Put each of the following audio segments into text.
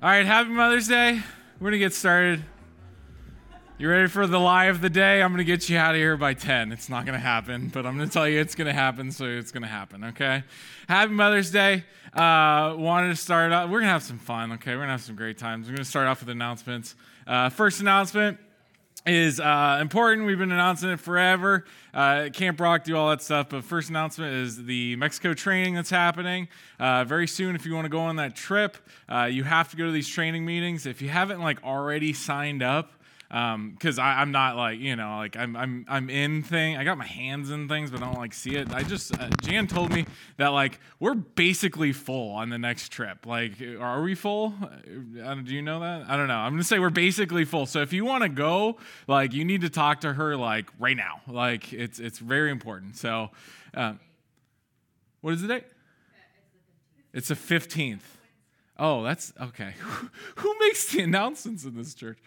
All right, happy Mother's Day. We're going to get started. You ready for the lie of the day? I'm going to get you out of here by 10. It's not going to happen, but I'm going to tell you it's going to happen, so it's going to happen, okay? Happy Mother's Day. Uh, wanted to start off, we're going to have some fun, okay? We're going to have some great times. We're going to start off with announcements. Uh, first announcement is uh, important. We've been announcing it forever. Uh, Camp Rock, do all that stuff. But first announcement is the Mexico training that's happening uh, very soon. If you want to go on that trip, uh, you have to go to these training meetings. If you haven't like already signed up, because um, I'm not like you know like I'm I'm I'm in thing. I got my hands in things, but I don't like see it. I just uh, Jan told me that like we're basically full on the next trip. Like, are we full? Uh, do you know that? I don't know. I'm gonna say we're basically full. So if you want to go, like you need to talk to her like right now. Like it's it's very important. So, uh, what is the date? It's the 15th. Oh, that's okay. Who makes the announcements in this church?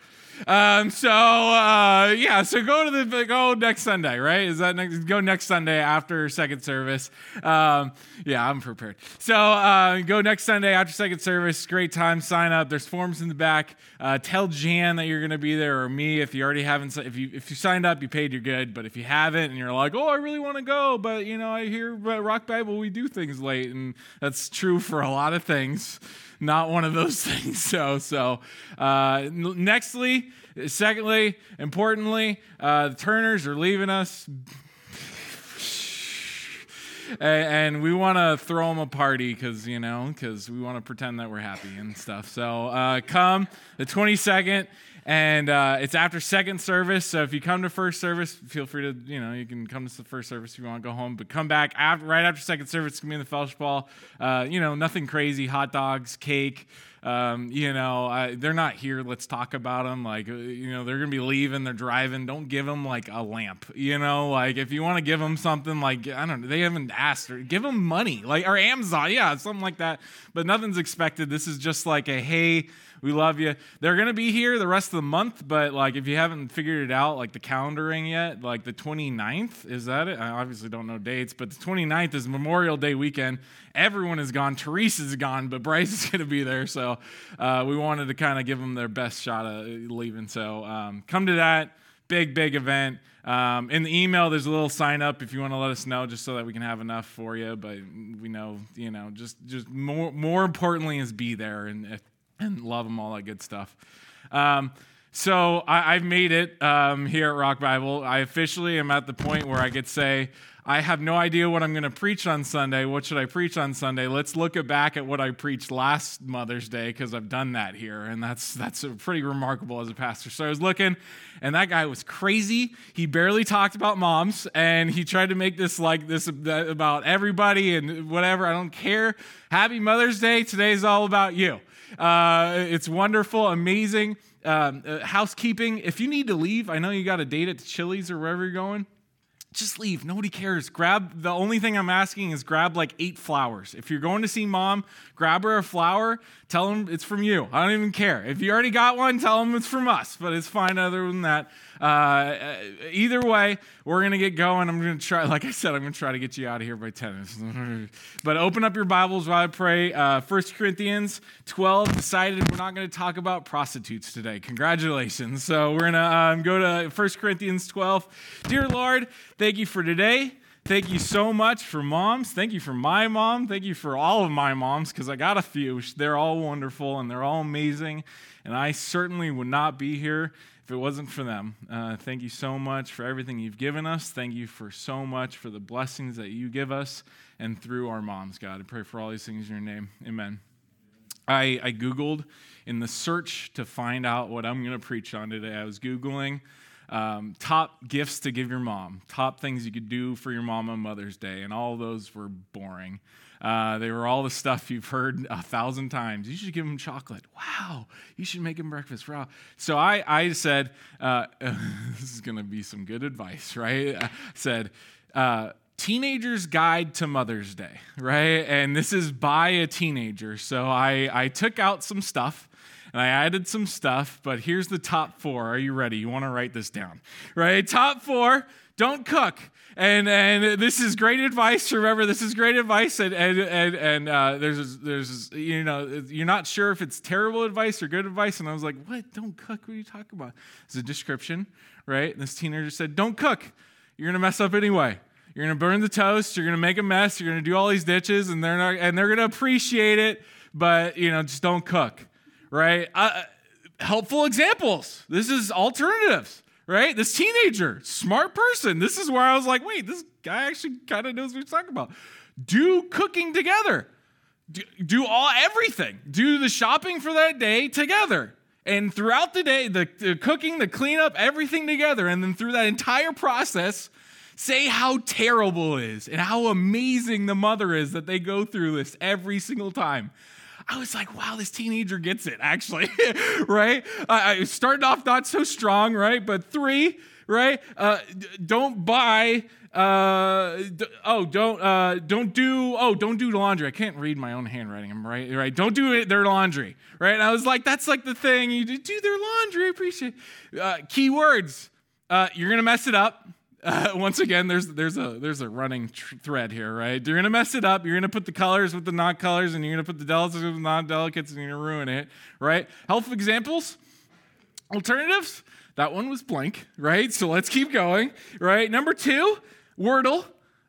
Um, so uh, yeah, so go to the go next Sunday, right? Is that next? Go next Sunday after second service. Um, yeah, I'm prepared. So uh, go next Sunday after second service. Great time. Sign up. There's forms in the back. Uh, tell Jan that you're to be there, or me if you already haven't. If you if you signed up, you paid. You're good. But if you haven't, and you're like, oh, I really want to go, but you know, I hear Rock Bible we do things late, and that's true for a lot of things not one of those things. So, so uh, nextly, secondly, importantly, uh, the Turners are leaving us. and we want to throw them a party because you know because we want to pretend that we're happy and stuff. So uh, come the 22nd and uh, it's after second service. So if you come to first service feel free to you know you can come to the first service if you want to go home but come back after, right after second service it's going to be in the fellowship hall uh, you know nothing crazy hot dogs cake um, you know, I, they're not here. Let's talk about them. Like, uh, you know, they're going to be leaving. They're driving. Don't give them like a lamp. You know, like if you want to give them something, like I don't know, they haven't asked or give them money, like or Amazon, yeah, something like that. But nothing's expected. This is just like a hey we love you. They're going to be here the rest of the month, but like if you haven't figured it out, like the calendaring yet, like the 29th, is that it? I obviously don't know dates, but the 29th is Memorial Day weekend. Everyone is gone. Teresa's gone, but Bryce is going to be there. So uh, we wanted to kind of give them their best shot of leaving. So um, come to that big, big event. Um, in the email, there's a little sign up if you want to let us know, just so that we can have enough for you. But we know, you know, just just more more importantly is be there, and if and love them, all that good stuff. Um, so I, have made it um, here at Rock Bible. I officially am at the point where I could say, I have no idea what I'm going to preach on Sunday. What should I preach on Sunday? Let's look back at what I preached last Mother's Day because I've done that here, and that's that's pretty remarkable as a pastor. So I was looking, and that guy was crazy. He barely talked about moms, and he tried to make this like this about everybody and whatever. I don't care. Happy Mother's Day. Today is all about you. Uh, it's wonderful, amazing. Um, uh, housekeeping. If you need to leave, I know you got a date at Chili's or wherever you're going just leave. Nobody cares. Grab the only thing I'm asking is grab like eight flowers. If you're going to see mom, grab her a flower. Tell them it's from you. I don't even care. If you already got one, tell them it's from us. But it's fine other than that. Uh, either way, we're going to get going. I'm going to try, like I said, I'm going to try to get you out of here by 10. but open up your Bibles while I pray. Uh, 1 Corinthians 12 decided we're not going to talk about prostitutes today. Congratulations. So we're going to um, go to 1 Corinthians 12. Dear Lord, thank you for today. Thank you so much for moms. Thank you for my mom. Thank you for all of my moms because I got a few. They're all wonderful and they're all amazing. And I certainly would not be here if it wasn't for them. Uh, thank you so much for everything you've given us. Thank you for so much for the blessings that you give us and through our moms, God. I pray for all these things in your name. Amen. I, I Googled in the search to find out what I'm going to preach on today. I was Googling um, top gifts to give your mom, top things you could do for your mom on Mother's Day, and all those were boring. Uh, they were all the stuff you've heard a thousand times. You should give them chocolate. Wow. You should make them breakfast. Wow. So I, I said, uh, this is going to be some good advice, right? I said, uh, Teenager's Guide to Mother's Day, right? And this is by a teenager. So I, I took out some stuff and I added some stuff, but here's the top four. Are you ready? You want to write this down, right? Top four don't cook. And and this is great advice. Remember, this is great advice. And and and, and uh, there's there's you know you're not sure if it's terrible advice or good advice. And I was like, what? Don't cook? What are you talking about? It's a description, right? And this teenager said, don't cook. You're gonna mess up anyway. You're gonna burn the toast. You're gonna make a mess. You're gonna do all these ditches, and they're not and they're gonna appreciate it. But you know, just don't cook, right? Uh, helpful examples. This is alternatives right? This teenager, smart person. This is where I was like, wait, this guy actually kind of knows what he's talking about. Do cooking together. Do, do all everything. Do the shopping for that day together. And throughout the day, the, the cooking, the cleanup, everything together. And then through that entire process, say how terrible it is and how amazing the mother is that they go through this every single time. I was like, wow, this teenager gets it, actually, right? I, I started off not so strong, right? But three, right? Uh, don't buy. Uh, d- oh, don't uh, don't do. Oh, don't do laundry. I can't read my own handwriting. I'm right, right. Don't do it, their laundry, right? And I was like, that's like the thing. You do their laundry. Appreciate. Uh, keywords. Uh, you're gonna mess it up uh, once again, there's there's a there's a running tr- thread here, right? You're gonna mess it up. You're gonna put the colors with the non colors, and you're gonna put the delicates with the non delicates, and you're gonna ruin it, right? Helpful examples, alternatives. That one was blank, right? So let's keep going, right? Number two, Wordle.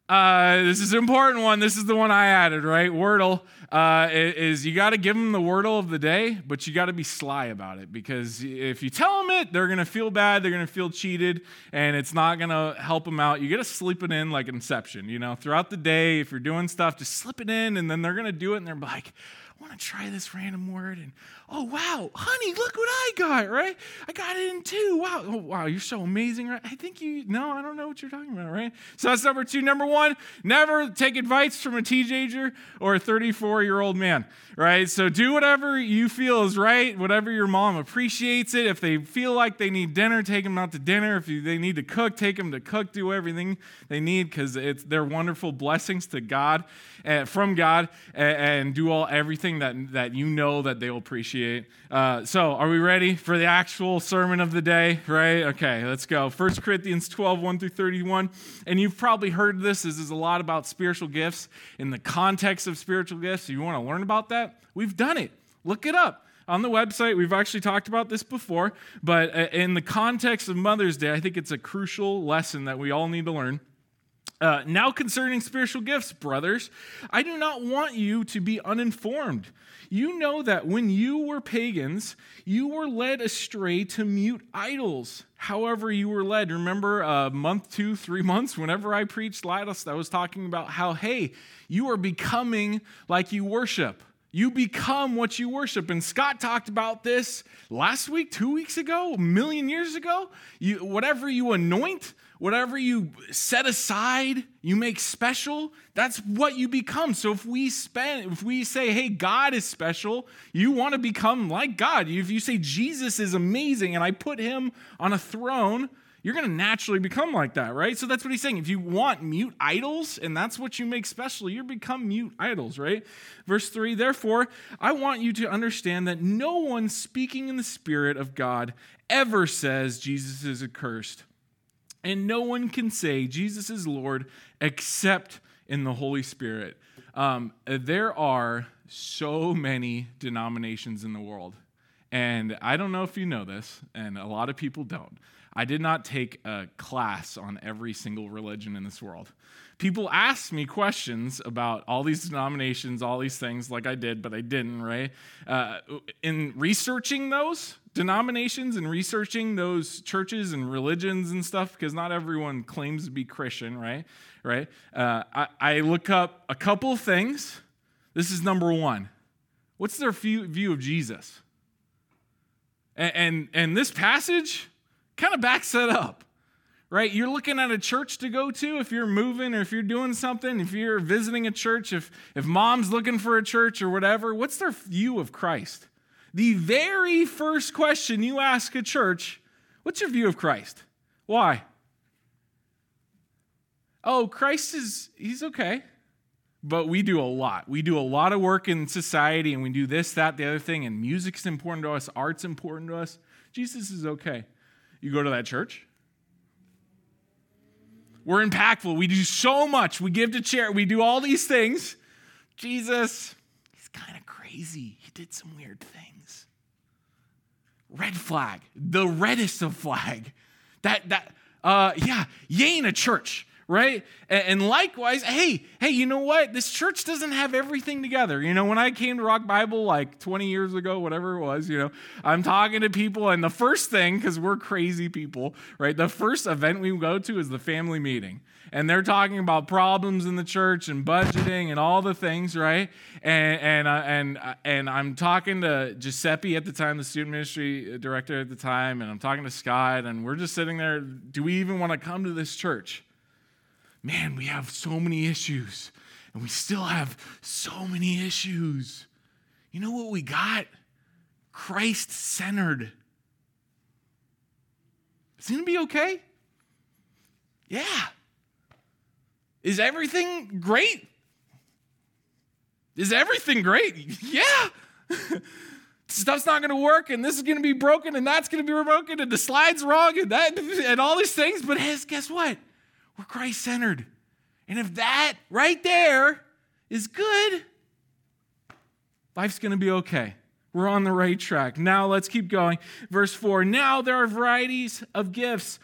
Uh, this is an important one. This is the one I added, right? Wordle uh, is you got to give them the Wordle of the day, but you got to be sly about it because if you tell them it, they're going to feel bad, they're going to feel cheated, and it's not going to help them out. You got to slip it in like Inception, you know, throughout the day. If you're doing stuff, just slip it in, and then they're going to do it, and they're like, I want to try this random word. And oh, wow, honey, look what I got, right? I got it in two. Wow. Oh, wow, you're so amazing, right? I think you, no, I don't know what you're talking about, right? So that's number two. Number one, never take advice from a teenager or a 34 year old man, right? So do whatever you feel is right, whatever your mom appreciates it. If they feel like they need dinner, take them out to dinner. If they need to cook, take them to cook. Do everything they need because it's they're wonderful blessings to God, uh, from God, and, and do all everything that, that you know that they'll appreciate. Uh, so, are we ready for the actual sermon of the day? Right? Okay, let's go. 1 Corinthians 12, 1 through 31. And you've probably heard this. This is a lot about spiritual gifts in the context of spiritual gifts. If you want to learn about that, we've done it. Look it up on the website. We've actually talked about this before, but uh, in the context of Mother's Day, I think it's a crucial lesson that we all need to learn. Uh, now, concerning spiritual gifts, brothers, I do not want you to be uninformed. You know that when you were pagans, you were led astray to mute idols. However, you were led. Remember, a uh, month, two, three months, whenever I preached Lattice, I was talking about how, hey, you are becoming like you worship. You become what you worship. And Scott talked about this last week, two weeks ago, a million years ago. You, whatever you anoint, whatever you set aside, you make special, that's what you become. So if we spend if we say, "Hey, God is special," you want to become like God. If you say Jesus is amazing and I put him on a throne, you're going to naturally become like that, right? So that's what he's saying. If you want mute idols and that's what you make special, you become mute idols, right? Verse 3 Therefore, I want you to understand that no one speaking in the Spirit of God ever says Jesus is accursed and no one can say Jesus is Lord except in the Holy Spirit. Um, there are so many denominations in the world. And I don't know if you know this, and a lot of people don't. I did not take a class on every single religion in this world. People ask me questions about all these denominations, all these things, like I did, but I didn't, right? Uh, in researching those, denominations and researching those churches and religions and stuff because not everyone claims to be Christian, right? Right? Uh, I, I, look up a couple things. This is number one. What's their view of Jesus? And, and, and this passage kind of backs that up, right? You're looking at a church to go to if you're moving or if you're doing something, if you're visiting a church, if, if mom's looking for a church or whatever, what's their view of Christ? The very first question you ask a church, what's your view of Christ? Why? Oh, Christ is, he's okay. But we do a lot. We do a lot of work in society and we do this, that, the other thing, and music's important to us, art's important to us. Jesus is okay. You go to that church? We're impactful. We do so much. We give to charity. We do all these things. Jesus, he's kind of crazy. He did some weird things. Red flag, the reddest of flag. That, that, uh, yeah, you ain't a church right? And likewise, hey, hey, you know what? This church doesn't have everything together. You know, when I came to Rock Bible like 20 years ago, whatever it was, you know, I'm talking to people, and the first thing, because we're crazy people, right? The first event we go to is the family meeting. And they're talking about problems in the church and budgeting and all the things, right? And and uh, and uh, and I'm talking to Giuseppe at the time, the student ministry director at the time, and I'm talking to Scott, and we're just sitting there. Do we even want to come to this church? man, we have so many issues, and we still have so many issues. You know what we got? Christ centered. Is it going to be okay? Yeah. Is everything great? Is everything great? Yeah. Stuff's not going to work, and this is going to be broken, and that's going to be broken, and the slide's wrong, and that, and all these things. But guess what? We're Christ centered. And if that right there is good, life's going to be okay. We're on the right track. Now let's keep going. Verse 4 Now there are varieties of gifts,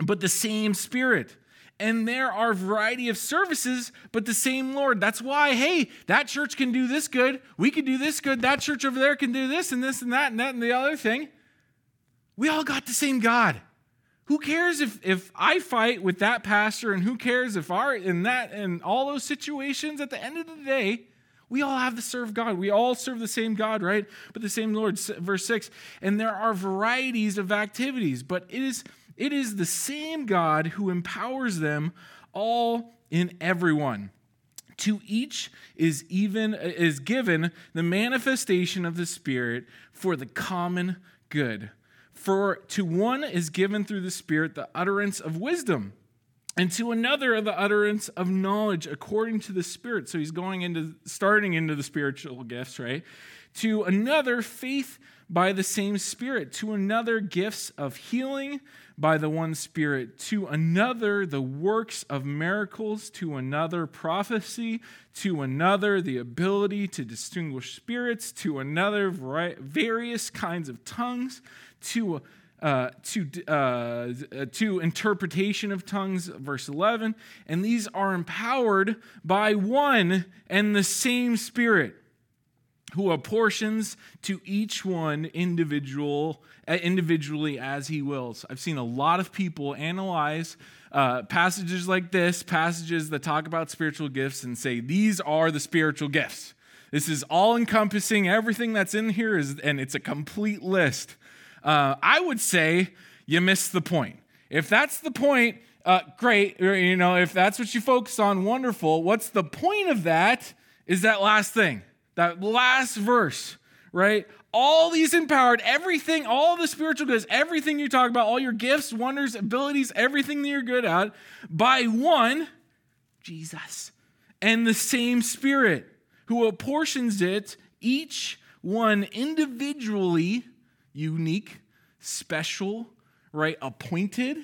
but the same Spirit. And there are variety of services, but the same Lord. That's why, hey, that church can do this good. We can do this good. That church over there can do this and this and that and that and the other thing. We all got the same God. Who cares if, if I fight with that pastor and who cares if our in that and all those situations at the end of the day, we all have to serve God. We all serve the same God, right? But the same Lord. Verse 6. And there are varieties of activities, but it is it is the same God who empowers them all in everyone. To each is even is given the manifestation of the Spirit for the common good. For to one is given through the Spirit the utterance of wisdom, and to another of the utterance of knowledge according to the Spirit. So he's going into, starting into the spiritual gifts, right? To another, faith by the same Spirit. To another, gifts of healing by the one Spirit. To another, the works of miracles. To another, prophecy. To another, the ability to distinguish spirits. To another, various kinds of tongues to uh, to, uh, to interpretation of tongues, verse 11, and these are empowered by one and the same Spirit who apportions to each one individual uh, individually as he wills. I've seen a lot of people analyze uh, passages like this, passages that talk about spiritual gifts, and say these are the spiritual gifts. This is all encompassing. Everything that's in here is, and it's a complete list uh, I would say you missed the point. If that's the point, uh, great. You know, if that's what you focus on, wonderful. What's the point of that? Is that last thing, that last verse, right? All these empowered, everything, all the spiritual goods, everything you talk about, all your gifts, wonders, abilities, everything that you're good at, by one, Jesus, and the same Spirit who apportions it, each one individually unique, special, right? Appointed.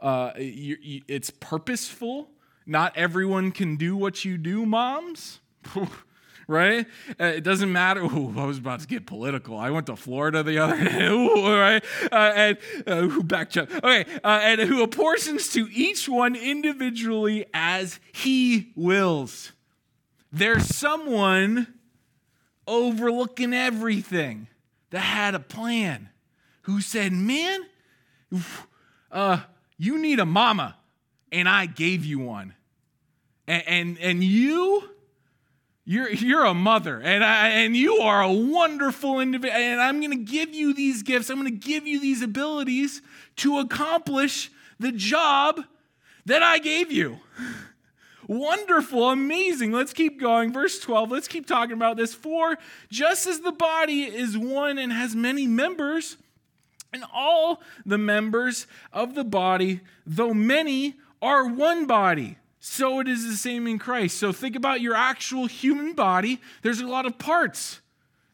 Uh, you, you, it's purposeful. Not everyone can do what you do, moms. right? Uh, it doesn't matter. Ooh, I was about to get political. I went to Florida the other day, Ooh, right? Uh, and uh, who backcheck? Okay, uh, and who apportions to each one individually as he wills. There's someone overlooking everything that had a plan, who said, Man, uh, you need a mama, and I gave you one. And, and, and you, you're, you're a mother, and, I, and you are a wonderful individual, and I'm going to give you these gifts. I'm going to give you these abilities to accomplish the job that I gave you. Wonderful, amazing. Let's keep going. Verse 12, let's keep talking about this. For just as the body is one and has many members, and all the members of the body, though many, are one body. So it is the same in Christ. So think about your actual human body. There's a lot of parts.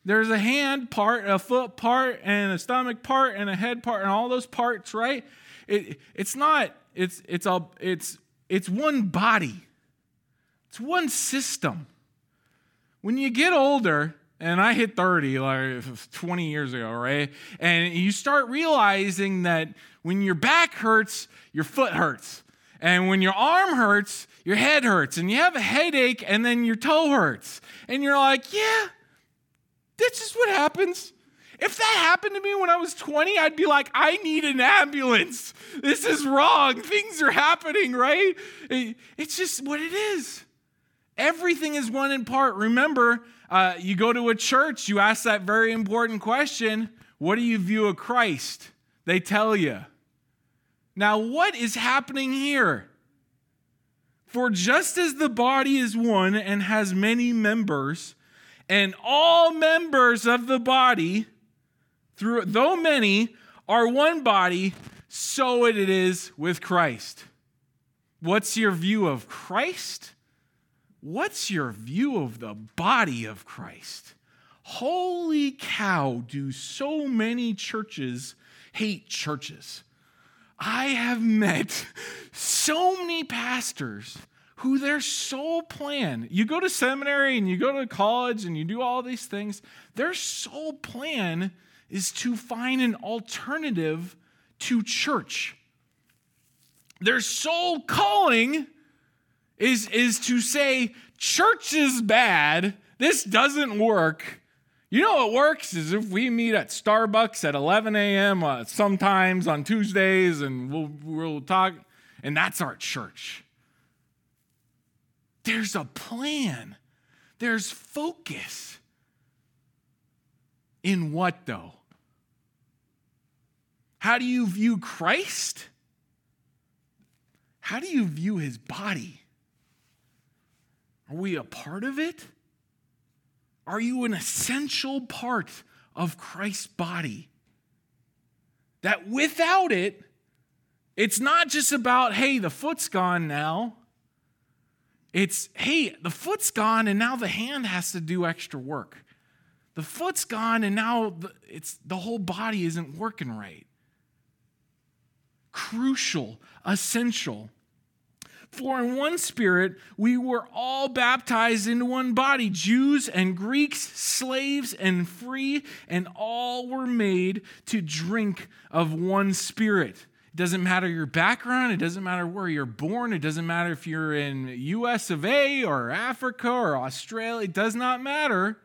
There's a hand part, a foot part, and a stomach part, and a head part, and all those parts, right? It, it's not It's it's a it's it's one body. It's one system. When you get older, and I hit 30 like 20 years ago, right? And you start realizing that when your back hurts, your foot hurts. And when your arm hurts, your head hurts. And you have a headache, and then your toe hurts. And you're like, yeah, that's just what happens. If that happened to me when I was 20, I'd be like, I need an ambulance. This is wrong. Things are happening, right? It's just what it is. Everything is one in part. Remember, uh, you go to a church, you ask that very important question What do you view of Christ? They tell you. Now, what is happening here? For just as the body is one and has many members, and all members of the body, through though many are one body, so it is with Christ. What's your view of Christ? What's your view of the body of Christ? Holy cow, do so many churches hate churches? I have met so many pastors who their sole plan, you go to seminary and you go to college and you do all these things, their sole plan is to find an alternative to church. Their sole calling is, is to say, church is bad, this doesn't work. You know what works is if we meet at Starbucks at 11 a.m. Uh, sometimes on Tuesdays and we'll, we'll talk, and that's our church. There's a plan, there's focus. In what though? How do you view Christ? How do you view his body? Are we a part of it? Are you an essential part of Christ's body? That without it, it's not just about, hey, the foot's gone now. It's, hey, the foot's gone and now the hand has to do extra work. The foot's gone and now it's, the whole body isn't working right crucial, essential. For in one spirit we were all baptized into one body Jews and Greeks, slaves and free, and all were made to drink of one spirit. It doesn't matter your background, it doesn't matter where you're born, it doesn't matter if you're in US of A or Africa or Australia, it does not matter.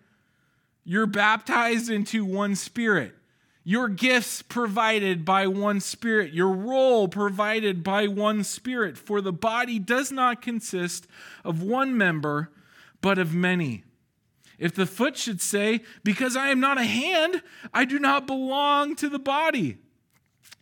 You're baptized into one spirit your gifts provided by one Spirit, your role provided by one Spirit. For the body does not consist of one member, but of many. If the foot should say, Because I am not a hand, I do not belong to the body,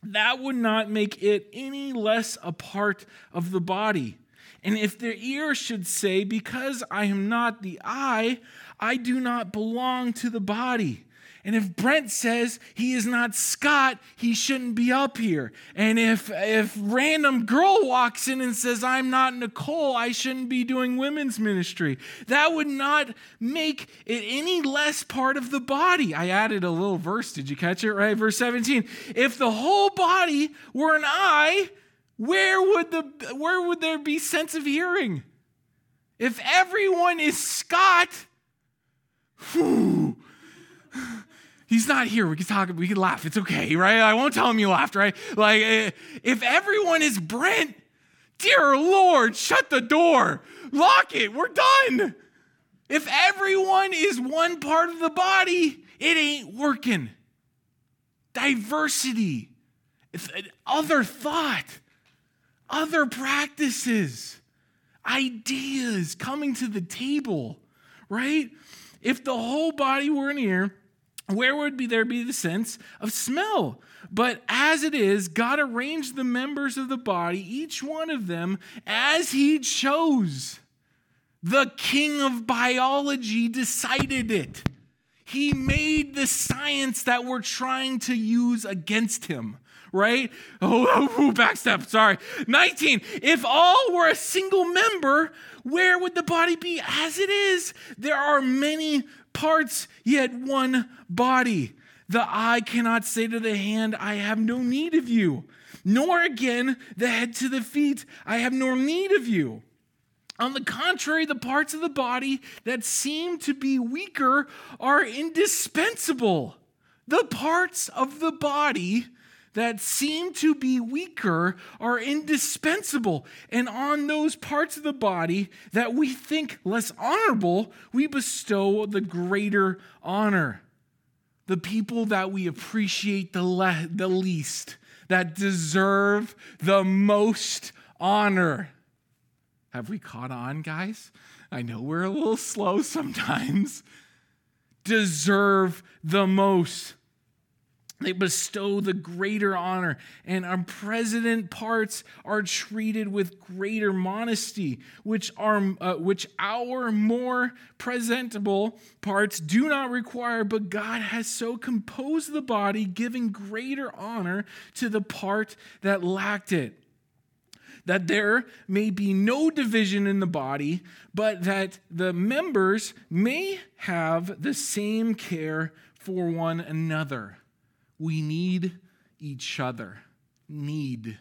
that would not make it any less a part of the body. And if the ear should say, Because I am not the eye, I do not belong to the body, and if Brent says he is not Scott, he shouldn't be up here. And if if random girl walks in and says I'm not Nicole, I shouldn't be doing women's ministry. That would not make it any less part of the body. I added a little verse. Did you catch it right? Verse 17. If the whole body were an eye, where would the where would there be sense of hearing? If everyone is Scott, whew, He's not here. We can talk, we can laugh. It's okay, right? I won't tell him you laughed, right? Like, eh, if everyone is Brent, dear Lord, shut the door, lock it, we're done. If everyone is one part of the body, it ain't working. Diversity, other thought, other practices, ideas coming to the table, right? If the whole body were an ear, where would be there be the sense of smell? But as it is, God arranged the members of the body, each one of them, as He chose. The king of biology decided it. He made the science that we're trying to use against him, right? Oh, oh, oh backstep, sorry. 19. If all were a single member, where would the body be? As it is, there are many parts, yet one body. The eye cannot say to the hand, I have no need of you, nor again the head to the feet, I have no need of you. On the contrary, the parts of the body that seem to be weaker are indispensable. The parts of the body that seem to be weaker are indispensable. And on those parts of the body that we think less honorable, we bestow the greater honor. The people that we appreciate the, le- the least, that deserve the most honor. Have we caught on, guys? I know we're a little slow sometimes. Deserve the most. They bestow the greater honor, and our president parts are treated with greater modesty, which are uh, which our more presentable parts do not require. But God has so composed the body, giving greater honor to the part that lacked it that there may be no division in the body, but that the members may have the same care for one another. We need each other. Need.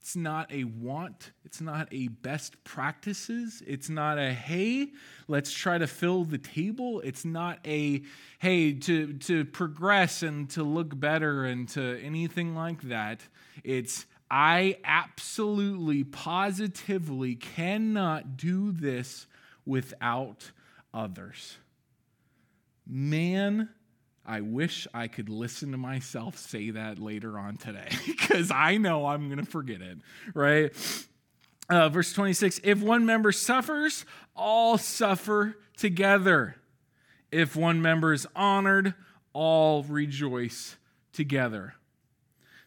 It's not a want. It's not a best practices. It's not a, hey, let's try to fill the table. It's not a, hey, to, to progress and to look better and to anything like that. It's, I absolutely, positively cannot do this without others. Man, I wish I could listen to myself say that later on today because I know I'm going to forget it, right? Uh, verse 26 If one member suffers, all suffer together. If one member is honored, all rejoice together.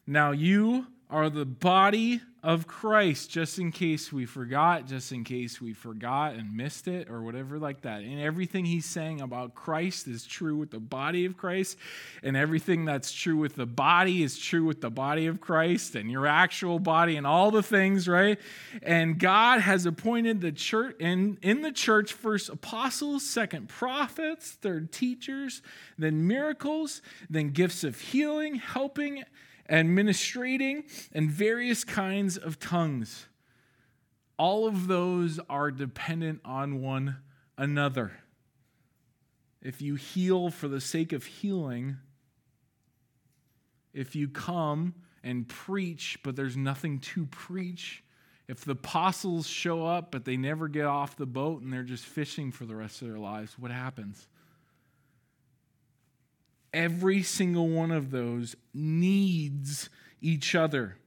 Now you are the body of Christ, just in case we forgot, just in case we forgot and missed it, or whatever like that. And everything he's saying about Christ is true with the body of Christ, and everything that's true with the body is true with the body of Christ, and your actual body, and all the things, right? And God has appointed the church in, in the church first apostles, second prophets, third teachers, then miracles, then gifts of healing, helping administrating, and various kinds of tongues. All of those are dependent on one another. If you heal for the sake of healing, if you come and preach, but there's nothing to preach, if the apostles show up, but they never get off the boat and they're just fishing for the rest of their lives, what happens? Every single one of those needs each other.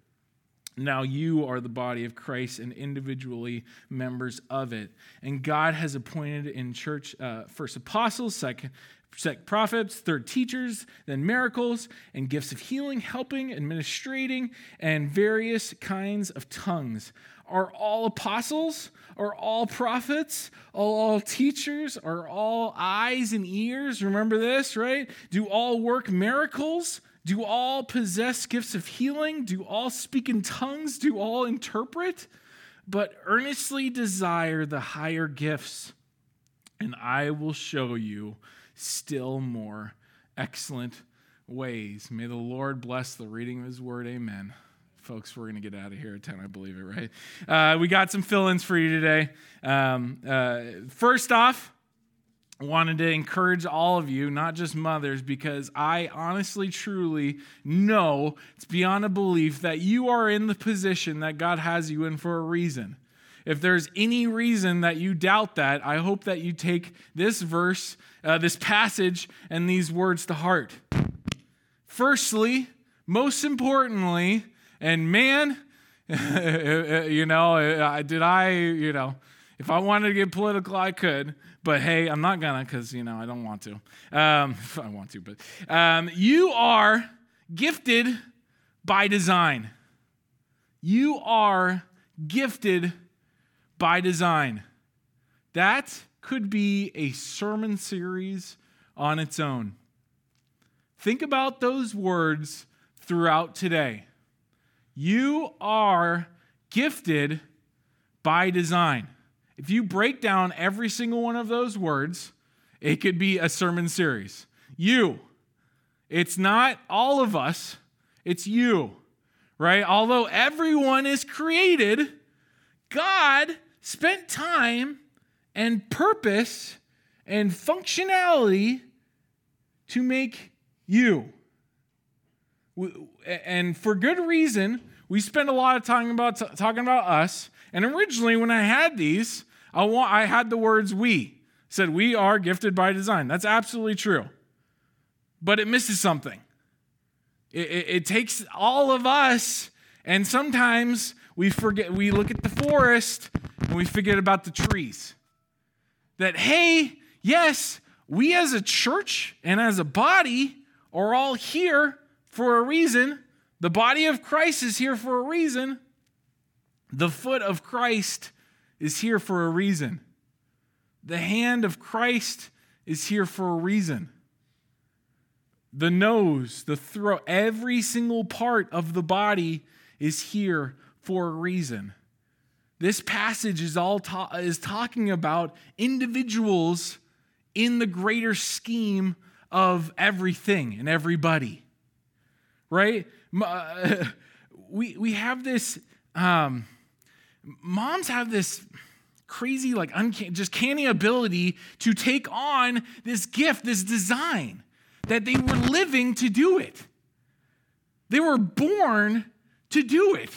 Now you are the body of Christ and individually members of it. And God has appointed in church uh, first apostles, second, second prophets, third teachers, then miracles and gifts of healing, helping, administrating, and various kinds of tongues. Are all apostles? Are all prophets? Are all teachers? Are all eyes and ears? Remember this, right? Do all work miracles? Do all possess gifts of healing? Do all speak in tongues? Do all interpret? But earnestly desire the higher gifts, and I will show you still more excellent ways. May the Lord bless the reading of his word. Amen folks, we're going to get out of here at 10, I believe it, right? Uh, we got some fill ins for you today. Um, uh, first off, I wanted to encourage all of you, not just mothers, because I honestly, truly know it's beyond a belief that you are in the position that God has you in for a reason. If there's any reason that you doubt that, I hope that you take this verse, uh, this passage, and these words to heart. Firstly, most importantly, and man, you know, did I, you know, if I wanted to get political, I could. But hey, I'm not gonna because, you know, I don't want to. Um, I want to, but um, you are gifted by design. You are gifted by design. That could be a sermon series on its own. Think about those words throughout today. You are gifted by design. If you break down every single one of those words, it could be a sermon series. You, It's not all of us, it's you, right? Although everyone is created, God spent time and purpose and functionality to make you. And for good reason, we spend a lot of time about talking about us. And originally, when I had these, I, I had the words we. said we are gifted by design. That's absolutely true. But it misses something. It, it, it takes all of us, and sometimes we forget, we look at the forest and we forget about the trees. That, hey, yes, we as a church and as a body are all here for a reason. The body of Christ is here for a reason. The foot of Christ is here for a reason. The hand of Christ is here for a reason. The nose, the throat, every single part of the body is here for a reason. This passage is all ta- is talking about individuals in the greater scheme of everything and everybody. Right? We we have this um, moms have this crazy like uncanny, just canny ability to take on this gift, this design that they were living to do it. They were born to do it.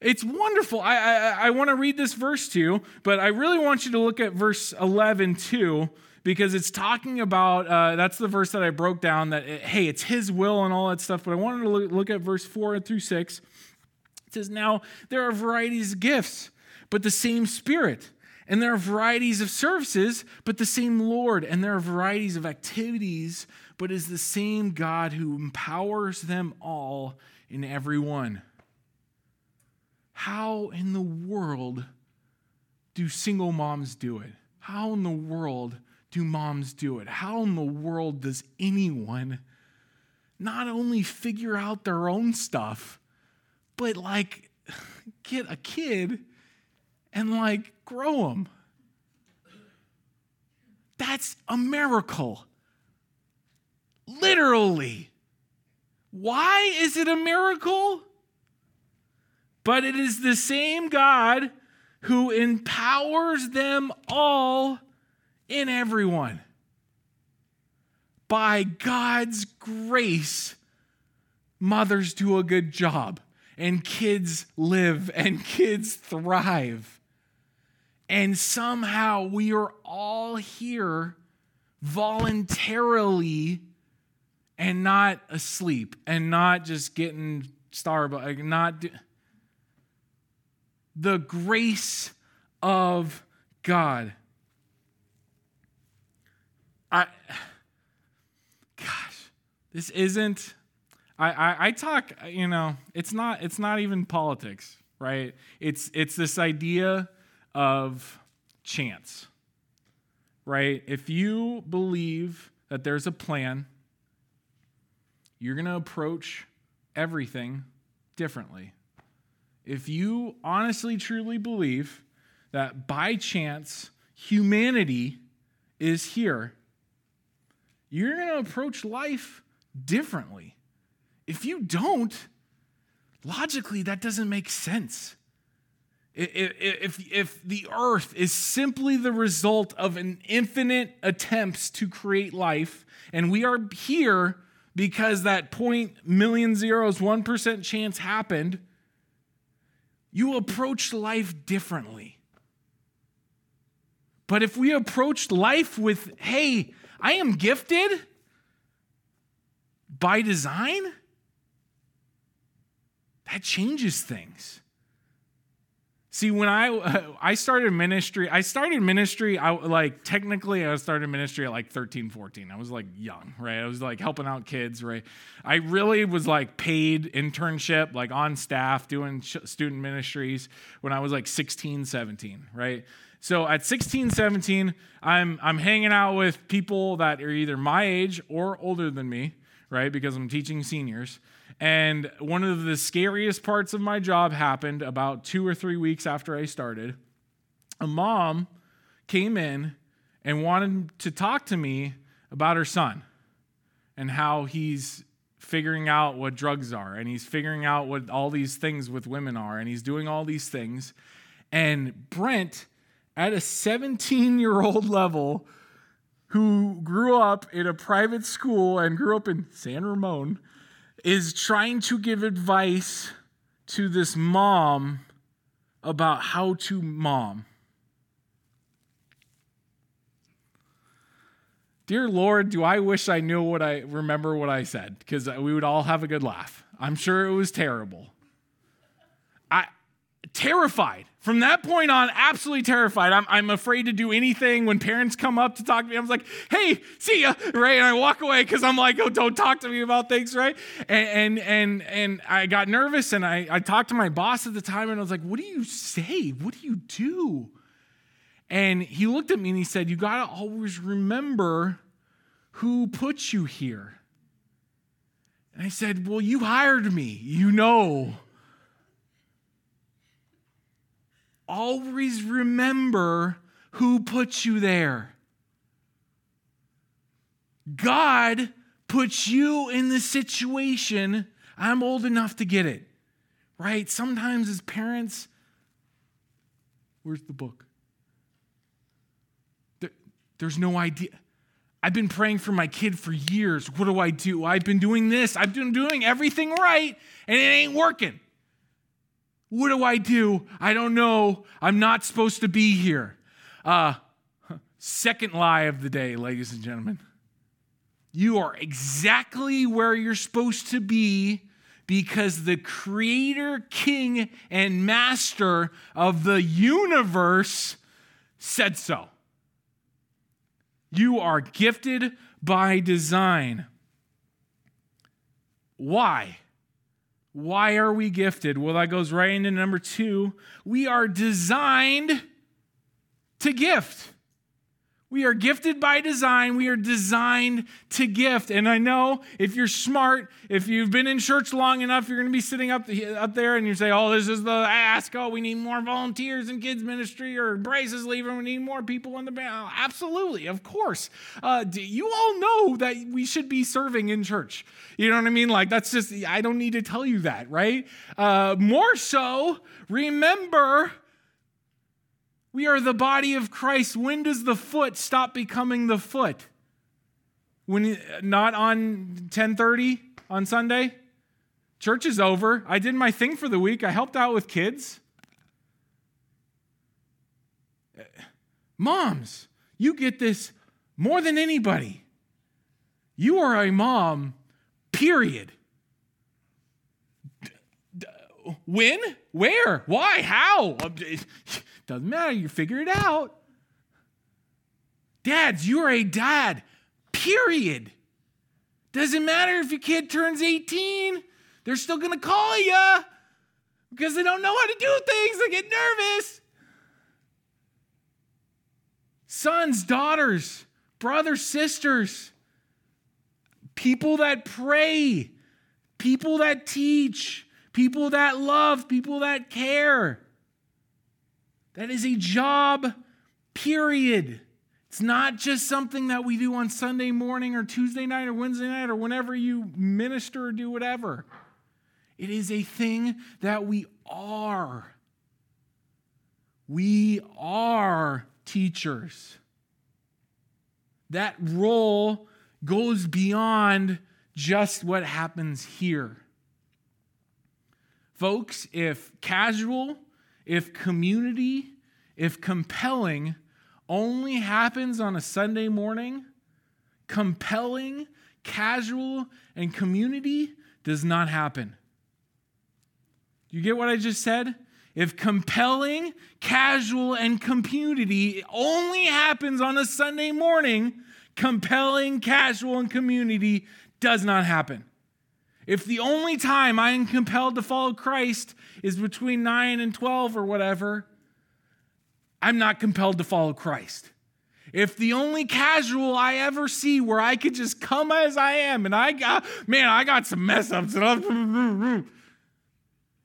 It's wonderful. I, I, I want to read this verse too, but I really want you to look at verse 11 too, because it's talking about, uh, that's the verse that I broke down that, it, hey, it's his will and all that stuff. But I wanted to look, look at verse 4 through 6. It says, Now there are varieties of gifts, but the same Spirit. And there are varieties of services, but the same Lord. And there are varieties of activities, but is the same God who empowers them all in every one. How in the world do single moms do it? How in the world do moms do it? How in the world does anyone not only figure out their own stuff, but like get a kid and like grow them? That's a miracle. Literally. Why is it a miracle? But it is the same God who empowers them all in everyone. By God's grace, mothers do a good job, and kids live, and kids thrive. And somehow we are all here voluntarily and not asleep and not just getting Starbucks, not. Do- the grace of God. I, gosh, this isn't. I, I, I talk. You know, it's not. It's not even politics, right? It's it's this idea of chance, right? If you believe that there's a plan, you're to approach everything differently if you honestly, truly believe that by chance humanity is here, you're going to approach life differently. If you don't, logically, that doesn't make sense. If, if the earth is simply the result of an infinite attempts to create life, and we are here because that point million zeros, 1% chance happened, you approach life differently. But if we approach life with, hey, I am gifted by design, that changes things. See, when I uh, I started ministry, I started ministry. I like technically I started ministry at like 13, 14. I was like young, right? I was like helping out kids, right? I really was like paid internship, like on staff doing sh- student ministries when I was like 16, 17, right? So at 16, 17, I'm I'm hanging out with people that are either my age or older than me, right? Because I'm teaching seniors. And one of the scariest parts of my job happened about two or three weeks after I started. A mom came in and wanted to talk to me about her son. and how he's figuring out what drugs are and he's figuring out what all these things with women are and he's doing all these things. And Brent, at a 17 year old level, who grew up in a private school and grew up in San Ramon, is trying to give advice to this mom about how to mom. Dear Lord, do I wish I knew what I remember what I said because we would all have a good laugh. I'm sure it was terrible. I terrified. From that point on, absolutely terrified. I'm, I'm afraid to do anything when parents come up to talk to me. I'm like, hey, see ya, right? And I walk away because I'm like, oh, don't talk to me about things, right? And and and, and I got nervous and I, I talked to my boss at the time and I was like, what do you say? What do you do? And he looked at me and he said, You got to always remember who put you here. And I said, Well, you hired me. You know. Always remember who put you there. God puts you in the situation. I'm old enough to get it, right? Sometimes as parents, where's the book? There's no idea. I've been praying for my kid for years. What do I do? I've been doing this. I've been doing everything right, and it ain't working. What do I do? I don't know. I'm not supposed to be here. Uh, second lie of the day, ladies and gentlemen. You are exactly where you're supposed to be because the creator, king, and master of the universe said so. You are gifted by design. Why? Why are we gifted? Well, that goes right into number two. We are designed to gift. We are gifted by design. We are designed to gift. And I know if you're smart, if you've been in church long enough, you're going to be sitting up, up there and you say, oh, this is the ask. Oh, we need more volunteers in kids' ministry, or Bryce is leaving. We need more people in the band. Oh, absolutely, of course. Uh, you all know that we should be serving in church. You know what I mean? Like, that's just, I don't need to tell you that, right? Uh, more so, remember we are the body of Christ. When does the foot stop becoming the foot? When uh, not on 10:30 on Sunday? Church is over. I did my thing for the week. I helped out with kids. Moms, you get this more than anybody. You are a mom, period. When? Where? Why? How? Doesn't matter. You figure it out. Dads, you're a dad, period. Doesn't matter if your kid turns 18, they're still going to call you because they don't know how to do things. They get nervous. Sons, daughters, brothers, sisters, people that pray, people that teach, people that love, people that care. That is a job, period. It's not just something that we do on Sunday morning or Tuesday night or Wednesday night or whenever you minister or do whatever. It is a thing that we are. We are teachers. That role goes beyond just what happens here. Folks, if casual, if community, if compelling only happens on a Sunday morning, compelling, casual, and community does not happen. You get what I just said? If compelling, casual, and community only happens on a Sunday morning, compelling, casual, and community does not happen. If the only time I am compelled to follow Christ is between 9 and 12 or whatever, I'm not compelled to follow Christ. If the only casual I ever see where I could just come as I am and I got, man, I got some mess ups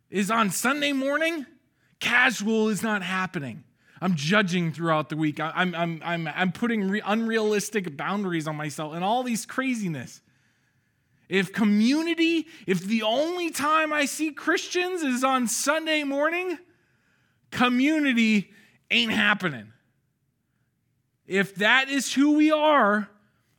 is on Sunday morning, casual is not happening. I'm judging throughout the week. I'm, I'm, I'm, I'm putting re- unrealistic boundaries on myself and all these craziness. If community, if the only time I see Christians is on Sunday morning, community ain't happening. If that is who we are,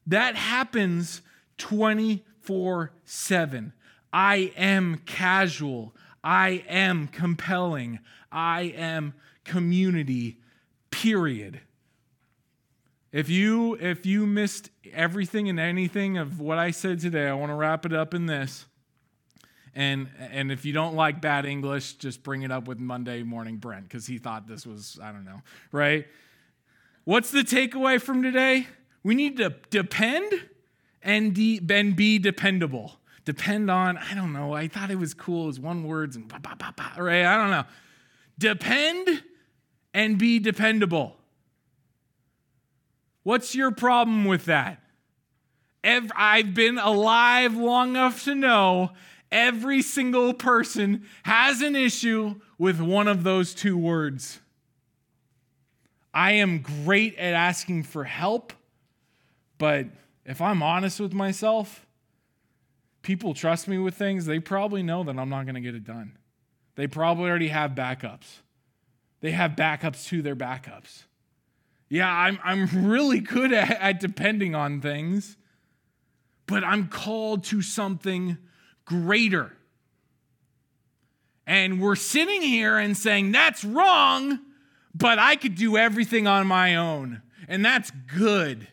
that happens 24 7. I am casual. I am compelling. I am community, period. If you if you missed everything and anything of what I said today, I want to wrap it up in this. And and if you don't like bad English, just bring it up with Monday morning Brent because he thought this was I don't know, right? What's the takeaway from today? We need to depend and, de- be dependable. Depend on, I don't know, I thought it was cool. Was one words and bah, bah, bah, bah, right? I don't know. Depend and be dependable. What's your problem with that? I've been alive long enough to know every single person has an issue with one of those two words. I am great at asking for help, but if I'm honest with myself, people trust me with things, they probably know that I'm not going to get it done. They probably already have backups. They have backups to their backups. Yeah, I'm, I'm really good at, at depending on things, but I'm called to something greater. And we're sitting here and saying, that's wrong, but I could do everything on my own. And that's good.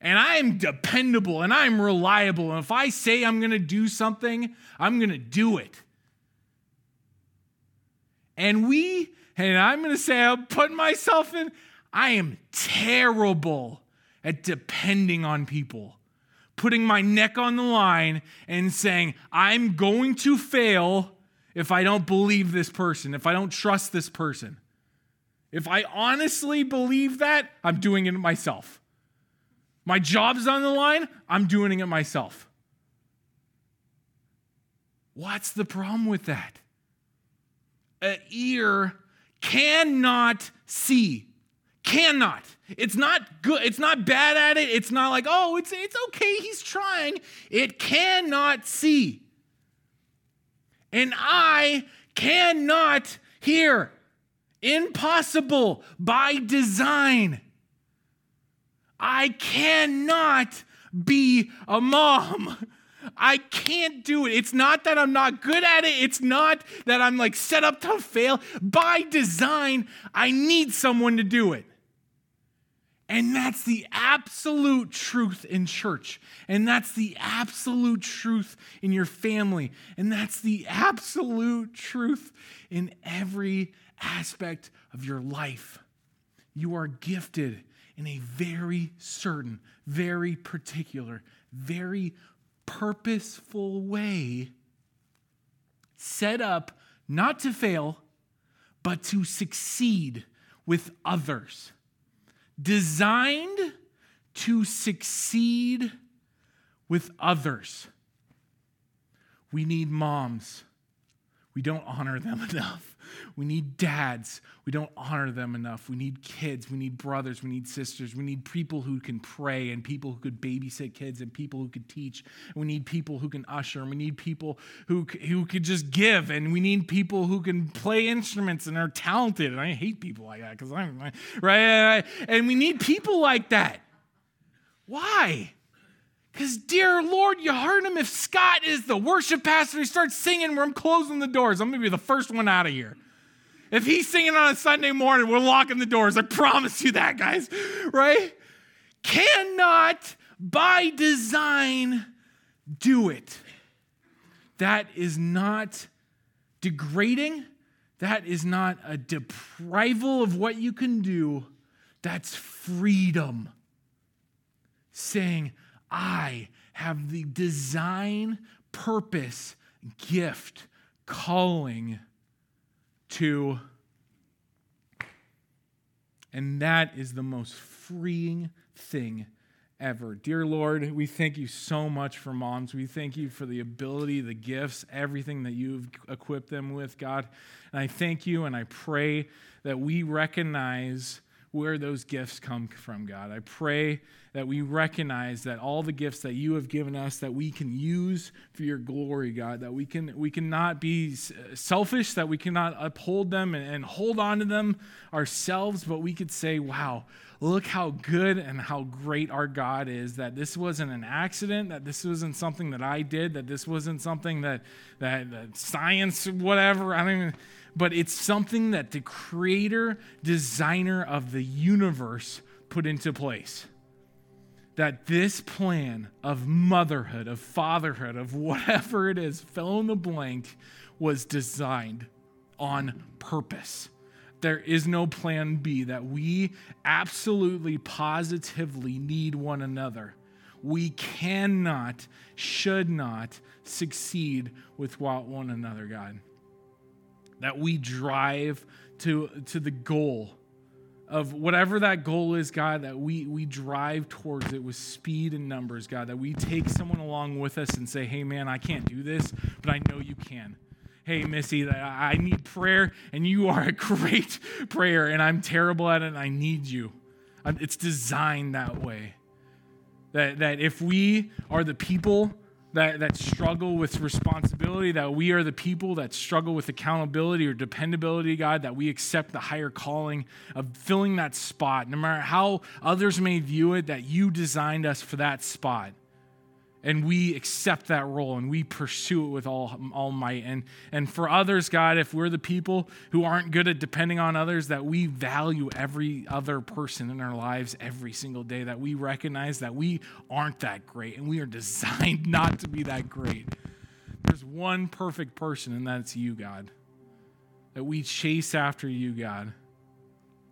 And I am dependable and I'm reliable. And if I say I'm going to do something, I'm going to do it. And we, and I'm going to say, I'm putting myself in, I am terrible at depending on people, putting my neck on the line and saying, I'm going to fail if I don't believe this person, if I don't trust this person. If I honestly believe that, I'm doing it myself. My job's on the line, I'm doing it myself. What's the problem with that? An ear cannot see Cannot. It's not good. It's not bad at it. It's not like, oh, it's, it's okay. He's trying. It cannot see. And I cannot hear. Impossible by design. I cannot be a mom. I can't do it. It's not that I'm not good at it. It's not that I'm like set up to fail. By design, I need someone to do it. And that's the absolute truth in church. And that's the absolute truth in your family. And that's the absolute truth in every aspect of your life. You are gifted in a very certain, very particular, very purposeful way, set up not to fail, but to succeed with others designed to succeed with others. We need moms. We don't honor them enough. We need dads. We don't honor them enough. We need kids. We need brothers. We need sisters. We need people who can pray and people who could babysit kids and people who could teach. We need people who can usher. And we need people who, who could just give. And we need people who can play instruments and are talented. And I hate people like that because I'm right. And we need people like that. Why? Because, dear Lord, you heard him. If Scott is the worship pastor, he starts singing where I'm closing the doors. I'm going to be the first one out of here. If he's singing on a Sunday morning, we're locking the doors. I promise you that, guys. Right? Cannot, by design, do it. That is not degrading. That is not a deprival of what you can do. That's freedom. Saying, I have the design, purpose, gift, calling to. And that is the most freeing thing ever. Dear Lord, we thank you so much for moms. We thank you for the ability, the gifts, everything that you've equipped them with, God. And I thank you and I pray that we recognize where those gifts come from, God. I pray that we recognize that all the gifts that you have given us that we can use for your glory, God, that we can we cannot be uh, selfish, that we cannot uphold them and, and hold on to them ourselves, but we could say, wow, look how good and how great our God is, that this wasn't an accident, that this wasn't something that I did, that this wasn't something that, that, that science, whatever, I don't even, but it's something that the creator, designer of the universe put into place. That this plan of motherhood, of fatherhood, of whatever it is, fill in the blank, was designed on purpose there is no plan B, that we absolutely, positively need one another. We cannot, should not succeed without one another, God. That we drive to, to the goal of whatever that goal is, God, that we, we drive towards it with speed and numbers, God, that we take someone along with us and say, hey, man, I can't do this, but I know you can hey, Missy, I need prayer, and you are a great prayer, and I'm terrible at it, and I need you. Uh, it's designed that way. That, that if we are the people that, that struggle with responsibility, that we are the people that struggle with accountability or dependability, God, that we accept the higher calling of filling that spot, no matter how others may view it, that you designed us for that spot and we accept that role and we pursue it with all, all might. And, and for others, God, if we're the people who aren't good at depending on others, that we value every other person in our lives every single day, that we recognize that we aren't that great and we are designed not to be that great. There's one perfect person, and that's you, God. That we chase after you, God.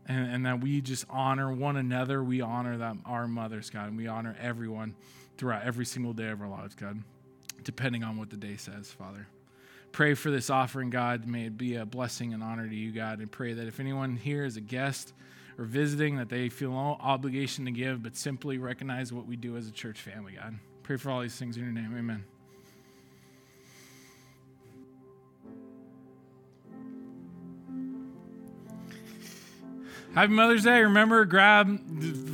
And, and that we just honor one another. We honor them, our mothers, God, and we honor everyone throughout every single day of our lives, God, depending on what the day says, Father. Pray for this offering, God. May it be a blessing and honor to you, God. And pray that if anyone here is a guest or visiting, that they feel no obligation to give, but simply recognize what we do as a church family, God. Pray for all these things in your name. Amen. Happy Mother's Day. Remember, grab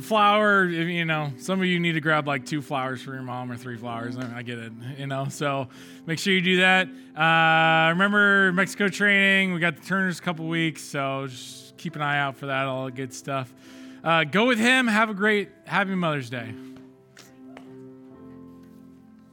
flower. You know, some of you need to grab like two flowers for your mom or three flowers. I get it, you know. So make sure you do that. Uh, remember, Mexico training. We got the Turners a couple weeks. So just keep an eye out for that, all the good stuff. Uh, go with him. Have a great, happy Mother's Day.